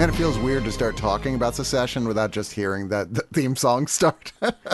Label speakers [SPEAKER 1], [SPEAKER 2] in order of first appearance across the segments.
[SPEAKER 1] And it feels weird to start talking about Succession without just hearing that the theme song start.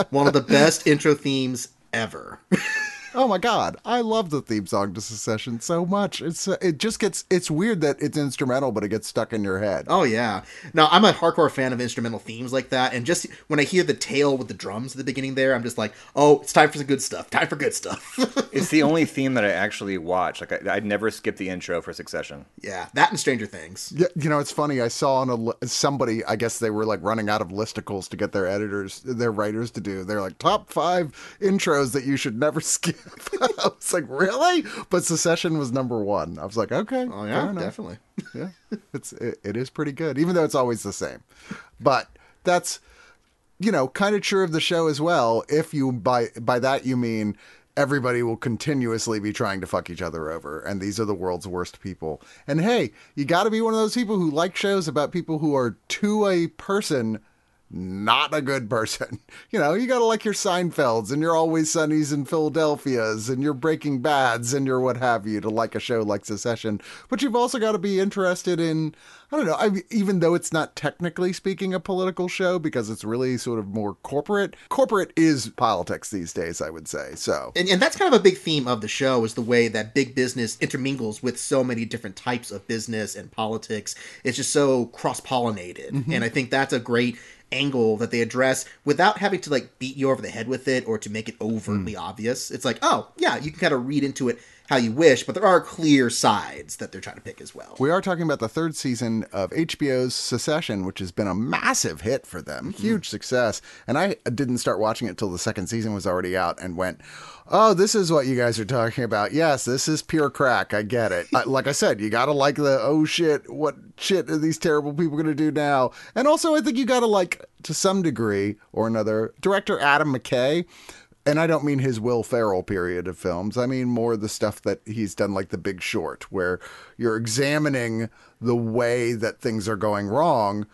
[SPEAKER 2] One of the best intro themes ever.
[SPEAKER 1] Oh my god, I love the theme song to Succession so much. It's uh, it just gets it's weird that it's instrumental, but it gets stuck in your head.
[SPEAKER 2] Oh yeah. Now I'm a hardcore fan of instrumental themes like that, and just when I hear the tail with the drums at the beginning there, I'm just like, oh, it's time for some good stuff. Time for good stuff.
[SPEAKER 3] It's the only theme that I actually watch. Like I, I'd never skip the intro for Succession.
[SPEAKER 2] yeah, that and Stranger Things.
[SPEAKER 1] Yeah, you know, it's funny. I saw on a li- somebody. I guess they were like running out of listicles to get their editors, their writers to do. They're like top five intros that you should never skip. I was like, really? But Succession was number one. I was like, okay,
[SPEAKER 2] Oh yeah, definitely.
[SPEAKER 1] yeah, it's it, it is pretty good, even though it's always the same. But that's you know kind of true of the show as well. If you by by that you mean everybody will continuously be trying to fuck each other over, and these are the world's worst people. And hey, you got to be one of those people who like shows about people who are to a person not a good person. You know, you got to like your Seinfelds and your Always Sunnies and Philadelphia's and your Breaking Bads and your what have you to like a show like Succession. But you've also got to be interested in, I don't know, I, even though it's not technically speaking a political show because it's really sort of more corporate. Corporate is politics these days, I would say. So,
[SPEAKER 2] And, and that's kind of a big theme of the show is the way that big business intermingles with so many different types of business and politics. It's just so cross pollinated, mm-hmm. and I think that's a great angle that they address without having to like beat you over the head with it or to make it overtly hmm. obvious. It's like, oh yeah, you can kind of read into it how you wish, but there are clear sides that they're trying to pick as well.
[SPEAKER 1] We are talking about the third season of HBO's Succession, which has been a massive hit for them, mm-hmm. huge success. And I didn't start watching it till the second season was already out, and went, "Oh, this is what you guys are talking about. Yes, this is pure crack. I get it. I, like I said, you gotta like the oh shit, what shit are these terrible people gonna do now? And also, I think you gotta like to some degree or another director Adam McKay." And I don't mean his Will Ferrell period of films. I mean more the stuff that he's done, like The Big Short, where you're examining the way that things are going wrong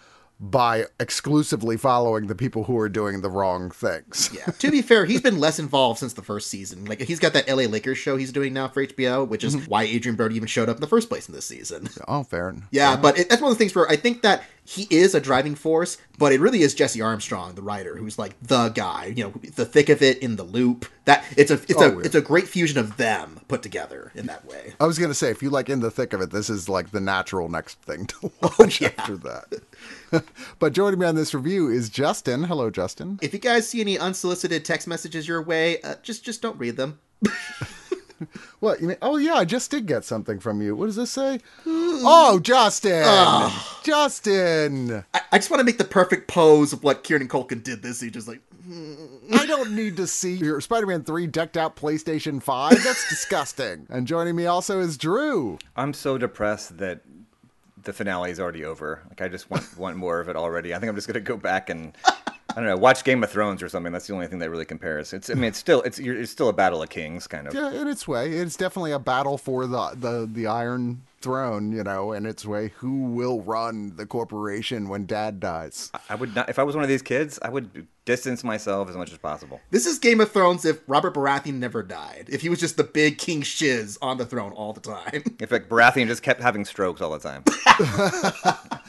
[SPEAKER 1] by exclusively following the people who are doing the wrong things.
[SPEAKER 2] Yeah. to be fair, he's been less involved since the first season. Like he's got that LA Lakers show he's doing now for HBO, which is mm-hmm. why Adrien Brody even showed up in the first place in this season.
[SPEAKER 1] Oh, fair enough.
[SPEAKER 2] Yeah, but it, that's one of the things where I think that he is a driving force, but it really is Jesse Armstrong, the writer, who's like the guy. You know, the thick of it in the loop. That it's a it's
[SPEAKER 1] Oh,
[SPEAKER 2] a
[SPEAKER 1] yeah.
[SPEAKER 2] it's a great fusion of them put together in that way.
[SPEAKER 1] I was gonna say, if you like in the thick of it, this is like the natural next thing to oh, watch after that. but joining me on this review is Justin. Hello, Justin.
[SPEAKER 2] If you guys see any unsolicited text messages your way, uh, just just don't read them.
[SPEAKER 1] What you mean? Oh yeah, I just did get something from you. What does this say? oh, Justin, Justin.
[SPEAKER 2] I, I just want to make the perfect pose of what Kieran Culkin did this. He just like
[SPEAKER 1] I don't need to see your Spider-Man Three decked out PlayStation Five. That's disgusting. And joining me also is Drew.
[SPEAKER 3] I'm so depressed that the finale is already over. Like I just want want more of it already. I think I'm just gonna go back and I don't know, watch Game of Thrones or something. That's the only thing that really compares. It's I mean, it's still it's it's still a battle of kings, kind of.
[SPEAKER 1] Yeah, in its way, it's definitely a battle for the the the Iron Throne. You know, in its way, who will run the corporation when Dad dies?
[SPEAKER 3] I would not if I was one of these kids. I would distance myself as much as possible.
[SPEAKER 2] this is Game of Thrones if Robert Baratheon never died. If he was just the big King Shiz on the throne all the time.
[SPEAKER 3] In fact, Baratheon just kept having strokes all the time.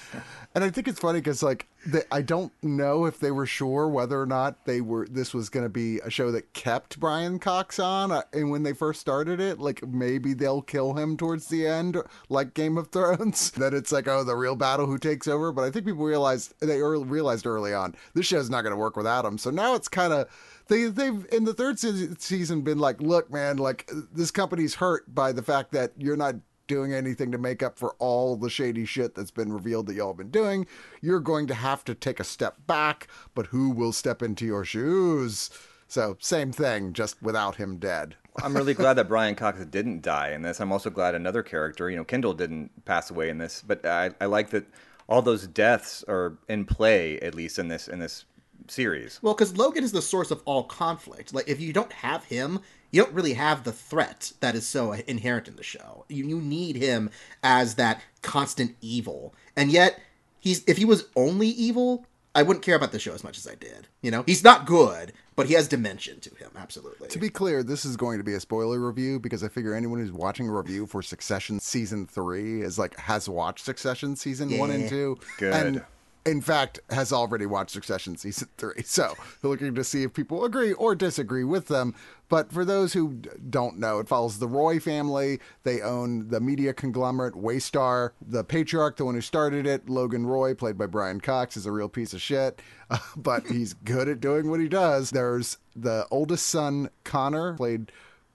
[SPEAKER 1] And I think it's funny because like they, I don't know if they were sure whether or not they were this was going to be a show that kept Brian Cox on, uh, and when they first started it, like maybe they'll kill him towards the end, like Game of Thrones. that it's like oh the real battle who takes over. But I think people realized they realized early on this show's not going to work without him. So now it's kind of they they've in the third se- season been like, look, man, like this company's hurt by the fact that you're not doing anything to make up for all the shady shit that's been revealed that y'all have been doing. You're going to have to take a step back, but who will step into your shoes? So same thing, just without him dead.
[SPEAKER 3] I'm really glad that Brian Cox didn't die in this. I'm also glad another character, you know, Kendall didn't pass away in this. But I, I like that all those deaths are in play, at least in this in this series.
[SPEAKER 2] Well, because Logan is the source of all conflict. Like, if you don't have him, you don't really have the threat that is so inherent in the show. You, you need him as that constant evil. And yet, he's if he was only evil, I wouldn't care about the show as much as I did. You know, he's not good, but he has dimension to him. Absolutely.
[SPEAKER 1] To be clear, this is going to be a spoiler review because I figure anyone who's watching a review for Succession season three is like has watched Succession season one and
[SPEAKER 2] Yeah.
[SPEAKER 1] two.
[SPEAKER 3] Good.
[SPEAKER 1] And in fact, has already watched Succession season three. So looking to see if people agree or disagree with them. But for those who don't know, it follows the Roy family. They own the media conglomerate Waystar. The patriarch, the one who started it, Logan Roy, played by Brian Cox, is a real piece of shit, uh, but he's good at doing what he does. There's the oldest son, Connor, played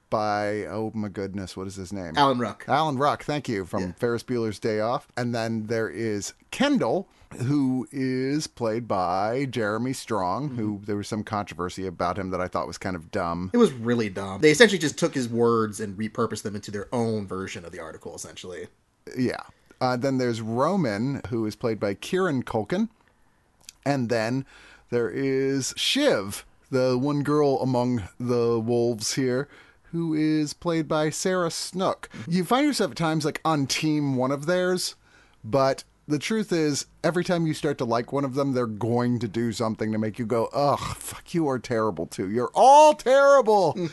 [SPEAKER 1] by, oh my goodness, what is his name?
[SPEAKER 2] Alan Ruck.
[SPEAKER 1] Alan Ruck, thank you, from Ferris Bueller's Day Off. And then there is Kendall, who is played by Jeremy Strong, who there was some controversy about him that I thought was kind of dumb.
[SPEAKER 2] It was really dumb. They essentially just took his words and repurposed them into their own version of the article, essentially.
[SPEAKER 1] Yeah. Uh, then there's Roman, who is played by Kieran Culkin. And then there is Shiv, the one girl among the wolves here, who is played by Sarah Snook. You find yourself at times like on team one of theirs, but the truth is, every time you start to like one of them, they're going to do something to make you go, ugh, fuck, you are terrible too. You're all terrible.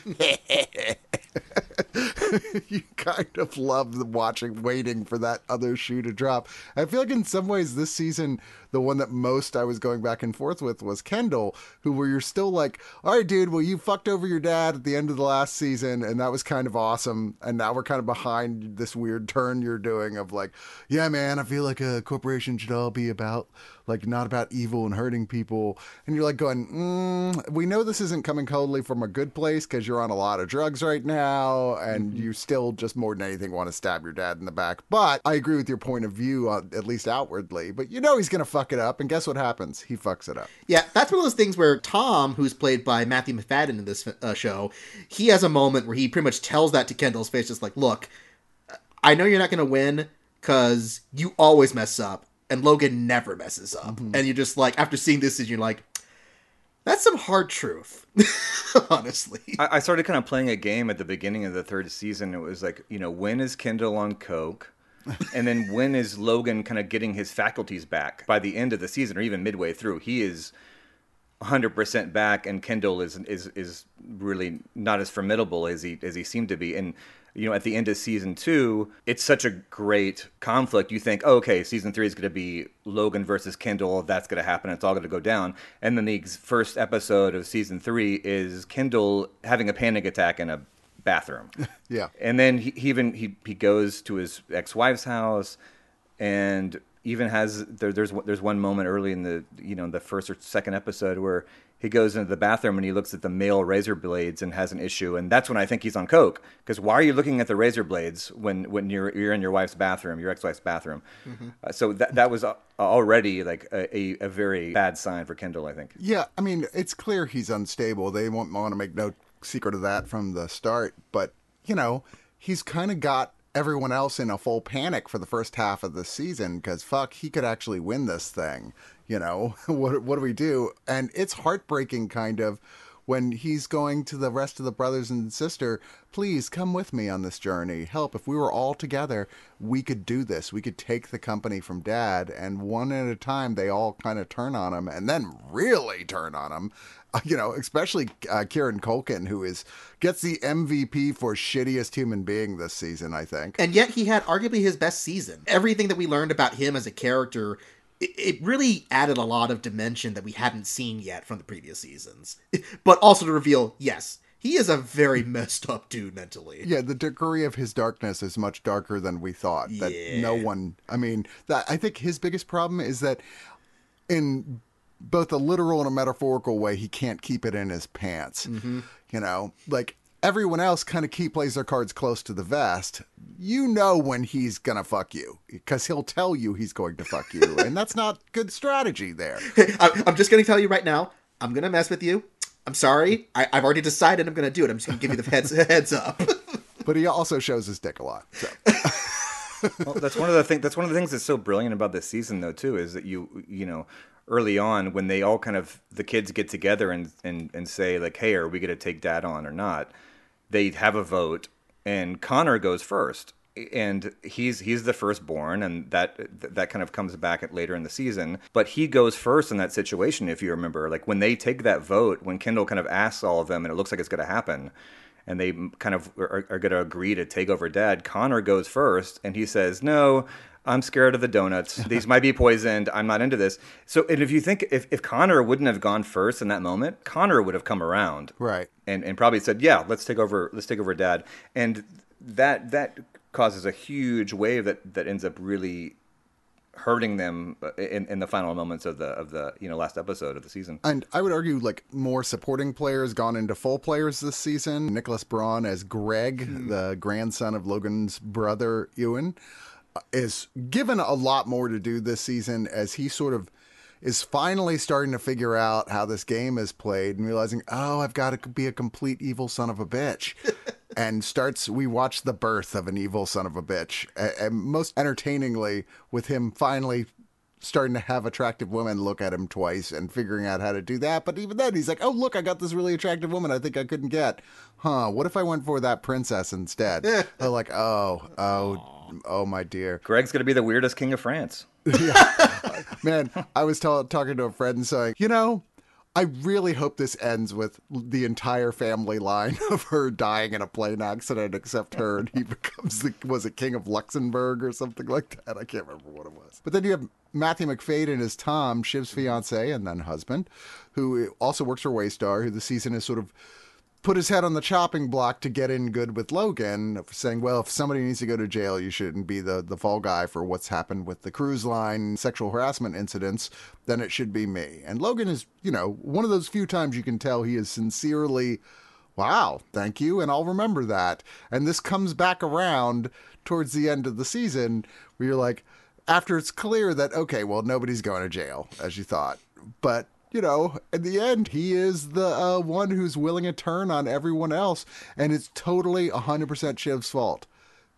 [SPEAKER 1] you kind of love watching, waiting for that other shoe to drop. I feel like in some ways this season, the one that most I was going back and forth with was Kendall, who where you're still like, all right, dude, well, you fucked over your dad at the end of the last season, and that was kind of awesome. And now we're kind of behind this weird turn you're doing of like, yeah, man, I feel like a corporation should all be about like not about evil and hurting people. And you're like going, mm, we know this isn't coming totally from a good place because you're on a lot of drugs right now, and you still just more than anything want to stab your dad in the back. But I agree with your point of view, uh, at least outwardly. But you know he's gonna fuck it up, and guess what happens? He fucks it up.
[SPEAKER 2] Yeah, that's one of those things where Tom, who's played by Matthew Macfadyen in this uh, show, he has a moment where he pretty much tells that to Kendall's face, just like, "Look, I know you're not going to win because you always mess up, and Logan never messes up." Mm-hmm. And you're just like, after seeing this, and you're like, "That's some hard truth." Honestly,
[SPEAKER 3] I, I started kind of playing a game at the beginning of the third season. It was like, you know, when is Kendall on coke? and then when is Logan kind of getting his faculties back by the end of the season or even midway through? He is 100% back and Kendall is is is really not as formidable as he as he seemed to be and you know at the end of season 2 it's such a great conflict. You think oh, okay season 3 is going to be Logan versus Kendall that's going to happen it's all going to go down. And then the ex- first episode of season 3 is Kendall having a panic attack in a bathroom.
[SPEAKER 1] Yeah.
[SPEAKER 3] and then he, he even he, he goes to his ex-wife's house and even has there, there's there's one moment early in the you know the first or second episode where he goes into the bathroom and he looks at the male razor blades and has an issue and that's when I think he's on coke because why are you looking at the razor blades when when you're you're in your wife's bathroom your ex-wife's bathroom uh, so that that was already like a, a, a very bad sign for Kendall I think
[SPEAKER 1] Yeah, I mean, it's clear he's unstable. They won't want to make no secret of that from the start. But, you know, he's kind of got everyone else in a full panic for the first half of the season because, fuck, he could actually win this thing. You know, what, what do we do? And it's heartbreaking, kind of. When he's going to the rest of the brothers and sister, please come with me on this journey. Help. If we were all together, we could do this. We could take the company from dad. And one at a time, they all kind of turn on him and then really turn on him. You know, especially uh, Kieran Culkin, who is gets the MVP for shittiest human being this season, I think.
[SPEAKER 2] and yet he had arguably his best season. Everything that we learned about him as a character it, really added a lot of dimension that we hadn't seen yet from the previous seasons. But also to reveal, yes, he is a very messed up dude mentally.
[SPEAKER 1] Yeah, the degree of his darkness is much darker than we thought. That
[SPEAKER 2] Yeah.
[SPEAKER 1] no one. I mean, that I think his biggest problem is that in both a literal and a metaphorical way, he can't keep it in his pants. Mm-hmm. You know, like everyone else kind of keep plays their cards close to the vest. You know when he's gonna fuck you because he'll tell you he's going to fuck you, and that's not good strategy there.
[SPEAKER 2] I, I'm just going to tell you right now, I'm going to mess with you. I'm sorry. I, I've already decided I'm going to do it. I'm just going to give you the heads, heads up.
[SPEAKER 1] But he also shows his dick a lot. So.
[SPEAKER 3] Well, that's one of the things. That's one of the things that's so brilliant about this season, though, too, is that you you know early on when they all kind of the kids get together and and and say like, hey, are we going to take dad on or not? They have a vote, and Connor goes first, and he's he's the firstborn, and that that kind of comes back at later in the season. But he goes first in that situation, if you remember, like when they take that vote, when Kendall kind of asks all of them, and it looks like it's going to happen and they kind of are, are going to agree to take over dad. Connor goes first and he says, No, I'm scared of the donuts. These might be poisoned. I'm not into this. So, and if you think if, if Connor wouldn't have gone first in that moment, Connor would have come around.
[SPEAKER 1] Right.
[SPEAKER 3] And, and probably said, Yeah, let's take over, let's take over dad. And that, that causes a huge wave that, that ends up really hurting them in, in the final moments of the, of the, you know, last episode of the season.
[SPEAKER 1] And I would argue like more supporting players gone into full players this season. Nicholas Braun as Greg, the grandson of Logan's brother Ewan, uh, is given a lot more to do this season as he sort of is finally starting to figure out how this game is played and realizing, oh, I've got to be a complete evil son of a bitch. and starts, we watch the birth of an evil son of a bitch. And most entertainingly, with him finally starting to have attractive women look at him twice and figuring out how to do that. But even then, he's like, oh, look, I got this really attractive woman I think I couldn't get. Huh, what if I went for that princess instead? They're like, oh, oh, oh, my dear.
[SPEAKER 3] Greg's going to be the weirdest king of France.
[SPEAKER 1] Man, I was tell talking to a friend and saying, you know, I really hope this ends with the entire family line of her dying in a plane accident, except her, and he becomes the was it King of Luxembourg or something like that. I can't remember what it was. But then you have Matthew Macfadyen as Tom, Shiv's mm-hmm. fiance and then husband, who also works for Waystar, who the season is sort of put his head on the chopping block to get in good with Logan, saying, "Well, if somebody needs to go to jail, you shouldn't be the the fall guy for what's happened with the cruise line sexual harassment incidents. Then it should be me." And Logan is, you know, one of those few times you can tell he is sincerely, "Wow, thank you, and I'll remember that." And this comes back around towards the end of the season, where you're like, after it's clear that okay, well, nobody's going to jail as you thought, but you know, in the end, he is the uh, one who's willing to turn on everyone else, and it's totally 100% Shiv's fault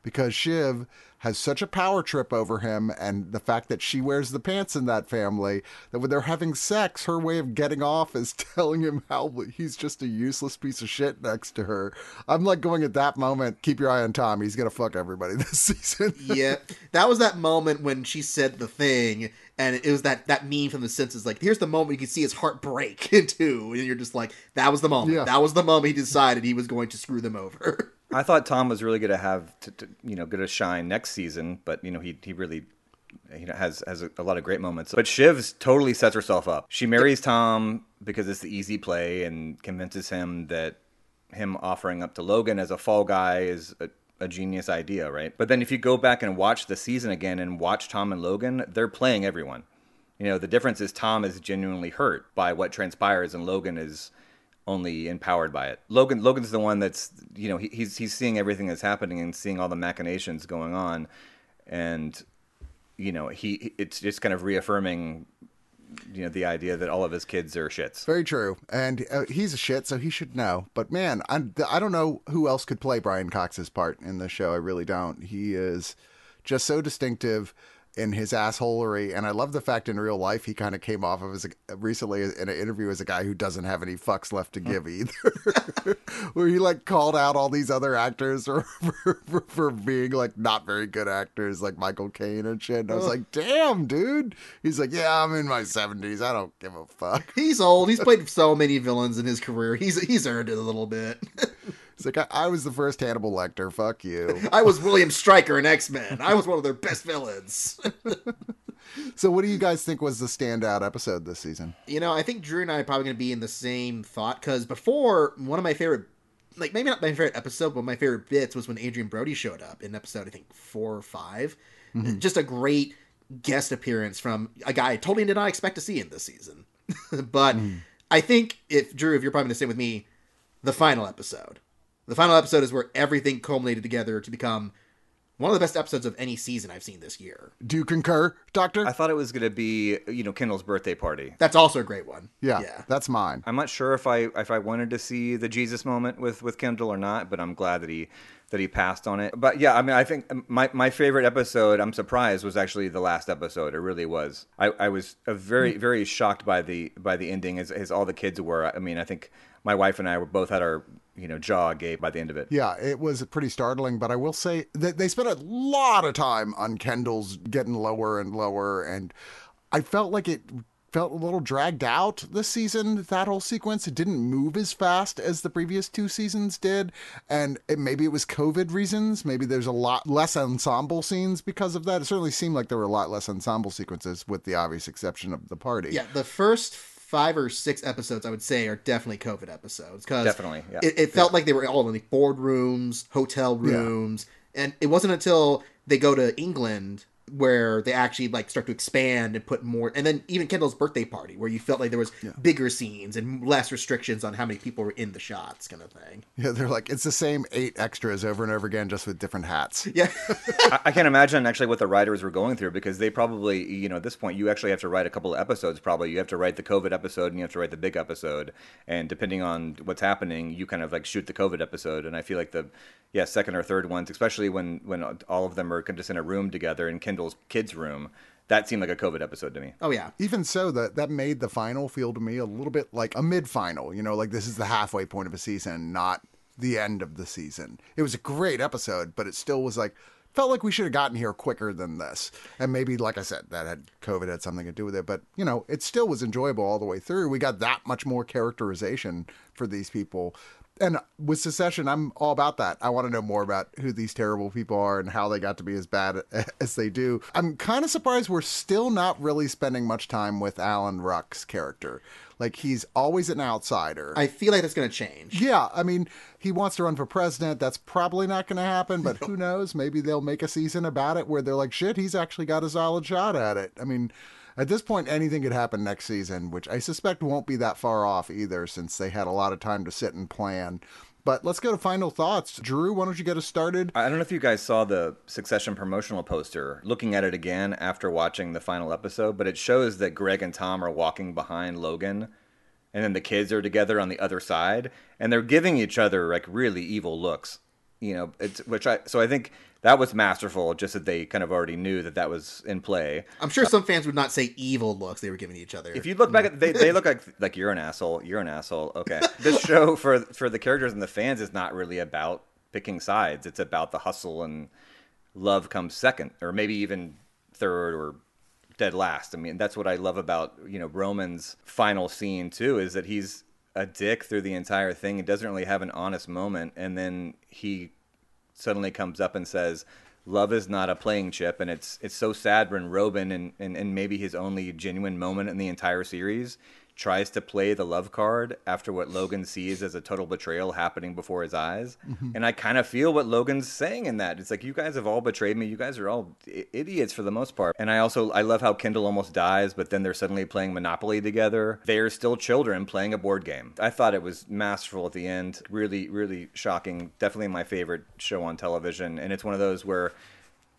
[SPEAKER 1] because Shiv has such a power trip over him, and the fact that she wears the pants in that family, that when they're having sex, her way of getting off is telling him how he's just a useless piece of shit next to her. I'm like going at that moment, keep your eye on Tom. He's going to fuck everybody this season.
[SPEAKER 2] yeah, that was that moment when she said the thing, and it was that that meme from The Simpsons. Like, here's the moment you can see his heart break in two, and you're just like, that was the moment.
[SPEAKER 1] Yeah.
[SPEAKER 2] That was the moment he decided he was going to screw them over.
[SPEAKER 3] I thought Tom was really going to have to, to you know going to shine next season, but you know he he really you know has has a, a lot of great moments. But Shiv totally sets herself up. She marries Tom because it's the easy play and convinces him that him offering up to Logan as a fall guy is a, a genius idea, right? But then if you go back and watch the season again and watch Tom and Logan, they're playing everyone. You know, the difference is Tom is genuinely hurt by what transpires and Logan is only empowered by it. Logan Logan's the one that's you know he, he's he's seeing everything that's happening and seeing all the machinations going on, and you know he it's just kind of reaffirming you know the idea that all of his kids are shits.
[SPEAKER 1] Very true, and uh, he's a shit, so he should know. But man, I I don't know who else could play Brian Cox's part in the show. I really don't. He is just so distinctive in his assholery, and I love the fact in real life he kind of came off of as a, recently in an interview as a guy who doesn't have any fucks left to give either, where he like called out all these other actors for, for, for being like not very good actors, like Michael Caine and shit. And I was like, damn, dude. He's like, yeah, I'm in my seventies. I don't give a fuck.
[SPEAKER 2] He's old. He's played so many villains in his career. He's he's earned it a little bit.
[SPEAKER 1] He's like, I, I was the first Hannibal Lecter. Fuck you.
[SPEAKER 2] I was William Stryker in X Men. I was one of their best villains.
[SPEAKER 1] So, what do you guys think was the standout episode this season?
[SPEAKER 2] You know, I think Drew and I are probably going to be in the same thought because before one of my favorite, like maybe not my favorite episode, but my favorite bits was when Adrien Brody showed up in episode I think four or 5 mm-hmm. Just a great guest appearance from a guy I totally did not expect to see in this season. but mm. I think if Drew, if you're probably the same with me, the final episode, the final episode is where everything culminated together to become one of the best episodes of any season I've seen this year.
[SPEAKER 1] Do you concur, Doctor?
[SPEAKER 3] I thought it was going to be, you know, Kendall's birthday party.
[SPEAKER 2] That's also a great one.
[SPEAKER 1] yeah,
[SPEAKER 2] yeah.
[SPEAKER 1] that's mine.
[SPEAKER 3] I'm not sure if I if I wanted to see the Jesus moment with with Kendall or not, but I'm glad that he that he passed on it. But yeah, I mean, I think my my favorite episode. I'm surprised was actually the last episode. It really was. I, I was uh, very very shocked by the by the ending as as all the kids were. I mean, I think my wife and I were both had our you know jaw agape by the end of it.
[SPEAKER 1] Yeah, it was pretty startling, but I will say that they spent a lot of time on Kendall's getting lower and lower, and I felt like it felt a little dragged out this season. That whole sequence, it didn't move as fast as the previous two seasons did, and it, maybe it was COVID reasons. Maybe there's a lot less ensemble scenes because of that. It certainly seemed like there were a lot less ensemble sequences, with the obvious exception of the party.
[SPEAKER 2] Yeah, the first five or six episodes, I would say, are definitely COVID episodes because
[SPEAKER 3] Definitely, yeah.
[SPEAKER 2] it, it felt like they were all in like boardrooms, hotel rooms, and it wasn't until they go to England where they actually like start to expand and put more and then even kendall's birthday party where you felt like there was bigger scenes and less restrictions on how many people were in the shots kind of thing
[SPEAKER 1] Yeah, they're like it's the same eight extras over and over again, just with different hats.
[SPEAKER 2] yeah
[SPEAKER 3] I, I can't imagine actually what the writers were going through because they probably, you know, at this point, you actually have to write a couple of episodes. Probably, you have to write the COVID episode and you have to write the big episode. And depending on what's happening, you kind of like shoot the COVID episode. And I feel like the, yeah, second or third ones, especially when when all of them are kind of just in a room together in Kendall's kids' room, that seemed like a COVID episode to me.
[SPEAKER 2] oh yeah.
[SPEAKER 1] Even so that that made the final feel to me a little bit like a mid-final you know like this is the halfway point of a season not the end of the season. It was a great episode but it still was like felt like we should have gotten here quicker than this. And maybe like i said that had covid had something to do with it but you know it still was enjoyable all the way through. We got that much more characterization for these people and with succession i'm all about that i want to know more about who these terrible people are and how they got to be as bad as they do i'm kind of surprised we're still not really spending much time with alan ruck's character like he's always an outsider
[SPEAKER 2] i feel like that's going to change
[SPEAKER 1] yeah, I mean, he wants to run for president. That's probably not going to happen, but who knows? Maybe they'll make a season about it where they're like, shit, he's actually got a solid shot at it. I mean, at this point, anything could happen next season, which I suspect won't be that far off either, since they had a lot of time to sit and plan. But let's go to final thoughts. Drew, why don't you get us started?
[SPEAKER 3] I don't know if you guys saw the Succession promotional poster. Looking at it again after watching the final episode, but it shows that Greg and Tom are walking behind Logan, and then the kids are together on the other side, and they're giving each other like really evil looks. You know, it's which I so I think that was masterful. Just that they kind of already knew that that was in play.
[SPEAKER 2] i'm sure some fans would not say evil looks they were giving each other
[SPEAKER 3] If you look back at they, they look like like you're an asshole, you're an asshole. Okay. This show for for the characters and the fans is not really about picking sides. It's about the hustle and love comes second or maybe even third or dead last. I mean, that's what I love about, you know, Roman's final scene too is that he's a dick through the entire thing and doesn't really have an honest moment and then he suddenly comes up and says love is not a playing chip and it's it's so sad when Robin and, and, and maybe his only genuine moment in the entire series tries to play the love card after what Logan sees as a total betrayal happening before his eyes. Mm-hmm. And I kind of feel what Logan's saying in that. It's like you guys have all betrayed me. You guys are all I- idiots for the most part. And I also I love how Kendall almost dies, but then they're suddenly playing Monopoly together. They are still children playing a board game. I thought it was masterful at the end. Really really shocking. Definitely my favorite show on television and it's one of those where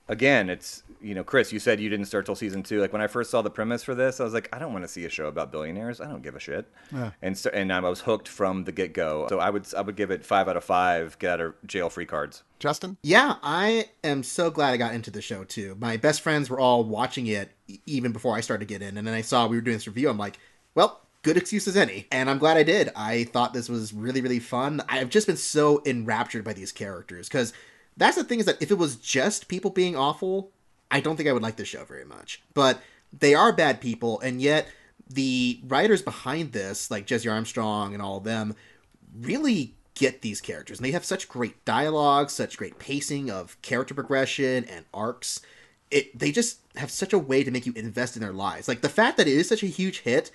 [SPEAKER 3] again, it's you know, Chris, you said you didn't start till season two. Like when I first saw the premise for this, I was like, I don't want to see a show about billionaires. I don't give a shit. Yeah. And so, and I was hooked from the get go. So I would I would give it five out of five. Get out of jail free cards.
[SPEAKER 1] Justin?
[SPEAKER 2] Yeah, I am so glad I got into the show too. My best friends were all watching it even before I started to get in, and then I saw we were doing this review. I'm like, well, good excuse as any, and I'm glad I did. I thought this was really, really fun. I've just been so enraptured by these characters because that's the thing is that if it was just people being awful, I don't think I would like this show very much. But they are bad people, and yet the writers behind this, like Jesse Armstrong and all of them, really get these characters. And they have such great dialogue, such great pacing of character progression and arcs. It they just have such a way to make you invest in their lives. Like the fact that it is such a huge hit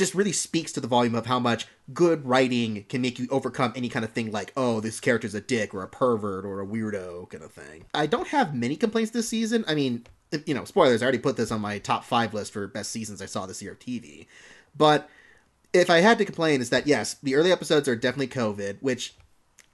[SPEAKER 2] just really speaks to the volume of how much good writing can make you overcome any kind of thing like, oh, this character's a dick or a pervert or a weirdo kind of thing. I don't have many complaints this season. I mean, you know, spoilers, I already put this on my top five list for best seasons I saw this year of TV. But if I had to complain, is that yes, the early episodes are definitely COVID, which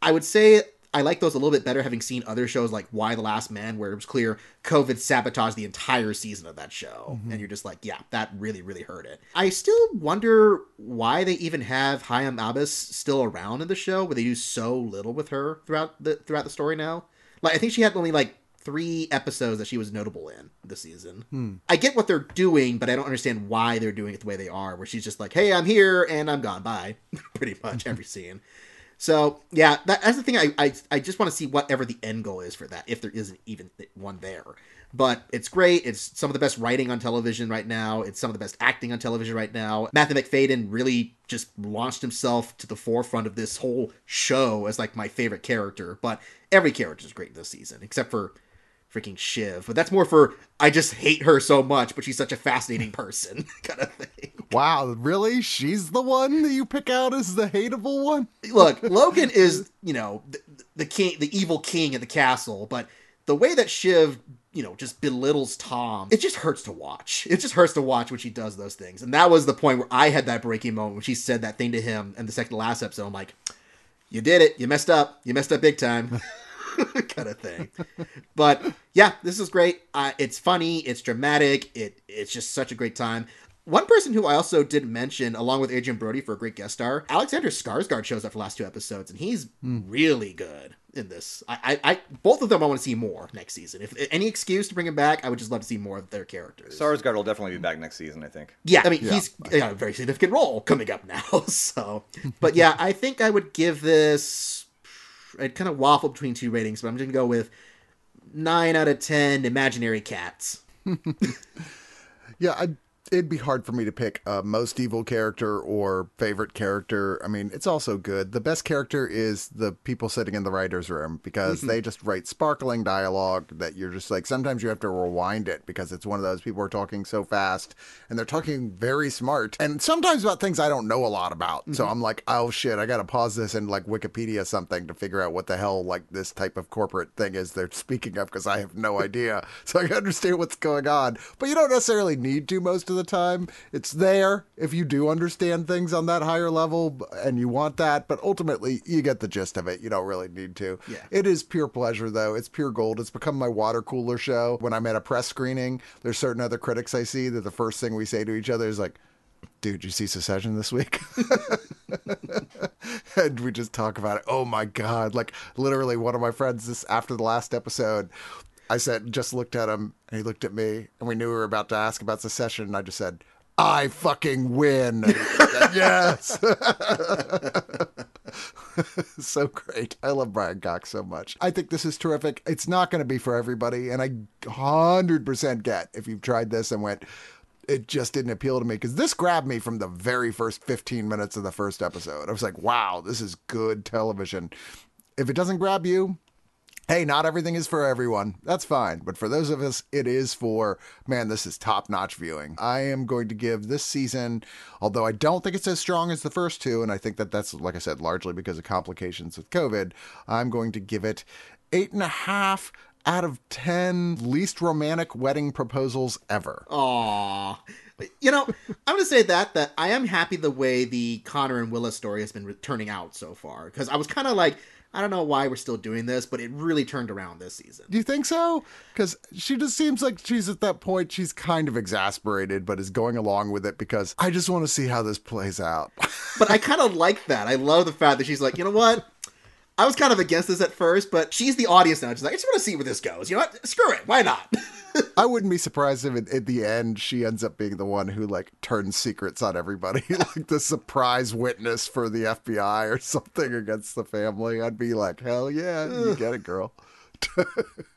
[SPEAKER 2] I would say I like those a little bit better having seen other shows like Y the Last Man, where it was clear COVID sabotaged the entire season of that show. Mm-hmm. And you're just like, yeah, that really, really hurt it. I still wonder why they even have Hiam Abbass still around in the show, where they do so little with her throughout the throughout the story now. Like I think she had only like three episodes that she was notable in this season. Hmm. I get what they're doing, but I don't understand why they're doing it the way they are, where she's just like, hey, I'm here and I'm gone. Bye. Pretty much every scene. So yeah, that, that's the thing. I, I I just want to see whatever the end goal is for that, if there isn't even one there. But it's great. It's some of the best writing on television right now. It's some of the best acting on television right now. Matthew Macfadyen really just launched himself to the forefront of this whole show as like my favorite character. But every character is great this season, except for freaking Shiv. But that's more for I just hate her so much, but she's such a fascinating person kind of thing.
[SPEAKER 1] Wow, really? She's the one that you pick out as the hateable one?
[SPEAKER 2] Look, Logan is, you know, the, the king, the evil king of the castle, but the way that Shiv you know, just belittles Tom. It just hurts to watch. It just hurts to watch when she does those things. And that was the point where I had that breaking moment when she said that thing to him in the second to last episode. I'm like, you did it. You messed up. You messed up big time. kind of thing. But yeah, this is great. Uh, it's funny. It's dramatic. It it's just such a great time. One person who I also did mention, along with Adrien Brody for a great guest star, Alexander Skarsgård shows up for the last two episodes, and he's mm. really good in this. I, I, I, both of them I want to see more next season. If any excuse to bring him back, I would just love to see more of their characters.
[SPEAKER 3] Skarsgård will definitely be back next season, I think.
[SPEAKER 2] Yeah, I mean yeah. he's got a very significant role coming up now. So, but yeah, I think I would give this I'd kind of waffle between two ratings, but I'm just gonna go with nine out of ten imaginary cats.
[SPEAKER 1] yeah, I it'd be hard for me to pick a most evil character or favorite character. I mean, it's also good. The best character is the people sitting in the writer's room because mm-hmm. they just write sparkling dialogue that you're just like, sometimes you have to rewind it because it's one of those people are talking so fast and they're talking very smart and sometimes about things I don't know a lot about. Mm-hmm. So I'm like, oh shit, I got to pause this and like Wikipedia something to figure out what the hell like this type of corporate thing is they're speaking of because I have no idea. So I understand what's going on, but you don't necessarily need to most of of the time. It's there if you do understand things on that higher level and you want that, but ultimately you get the gist of it. You don't really need to.
[SPEAKER 2] Yeah.
[SPEAKER 1] It is pure pleasure though. It's pure gold. It's become my water cooler show. When I'm at a press screening, there's certain other critics I see that the first thing we say to each other is like, dude, you see Succession this week? and we just talk about it. Oh my God. Like literally one of my friends this after the last episode I said, just looked at him, and he looked at me, and we knew we were about to ask about succession, and I just said, I fucking win. yes. so great. I love Brian Cox so much. I think this is terrific. It's not going to be for everybody. And I 100% get if you've tried this and went, it just didn't appeal to me because this grabbed me from the very first 15 minutes of the first episode. I was like, wow, this is good television. If it doesn't grab you, hey, not everything is for everyone. That's fine. But for those of us, it is for, man, this is top notch viewing. I am going to give this season, although I don't think it's as strong as the first two, and I think that that's, like I said, largely because of complications with COVID, I'm going to give it eight and a half out of 10 least romantic wedding proposals ever.
[SPEAKER 2] Aww. You know, I'm going to say that that I am happy the way the Connor and Willa story has been turning out so far because I was kind of like I don't know why we're still doing this, but it really turned around this season.
[SPEAKER 1] Do you think so? Because she just seems like she's at that point, she's kind of exasperated, but is going along with it because I just want to see how this plays out.
[SPEAKER 2] but I kind of like that. I love the fact that she's like, you know what? I was kind of against this at first, but she's the audience now. She's like, I just want to see where this goes. You know what? Screw it. Why not?
[SPEAKER 1] I wouldn't be surprised if at the end she ends up being the one who like turns secrets on everybody, like the surprise witness for the FBI or something against the family. I'd be like, hell yeah, you get it, girl.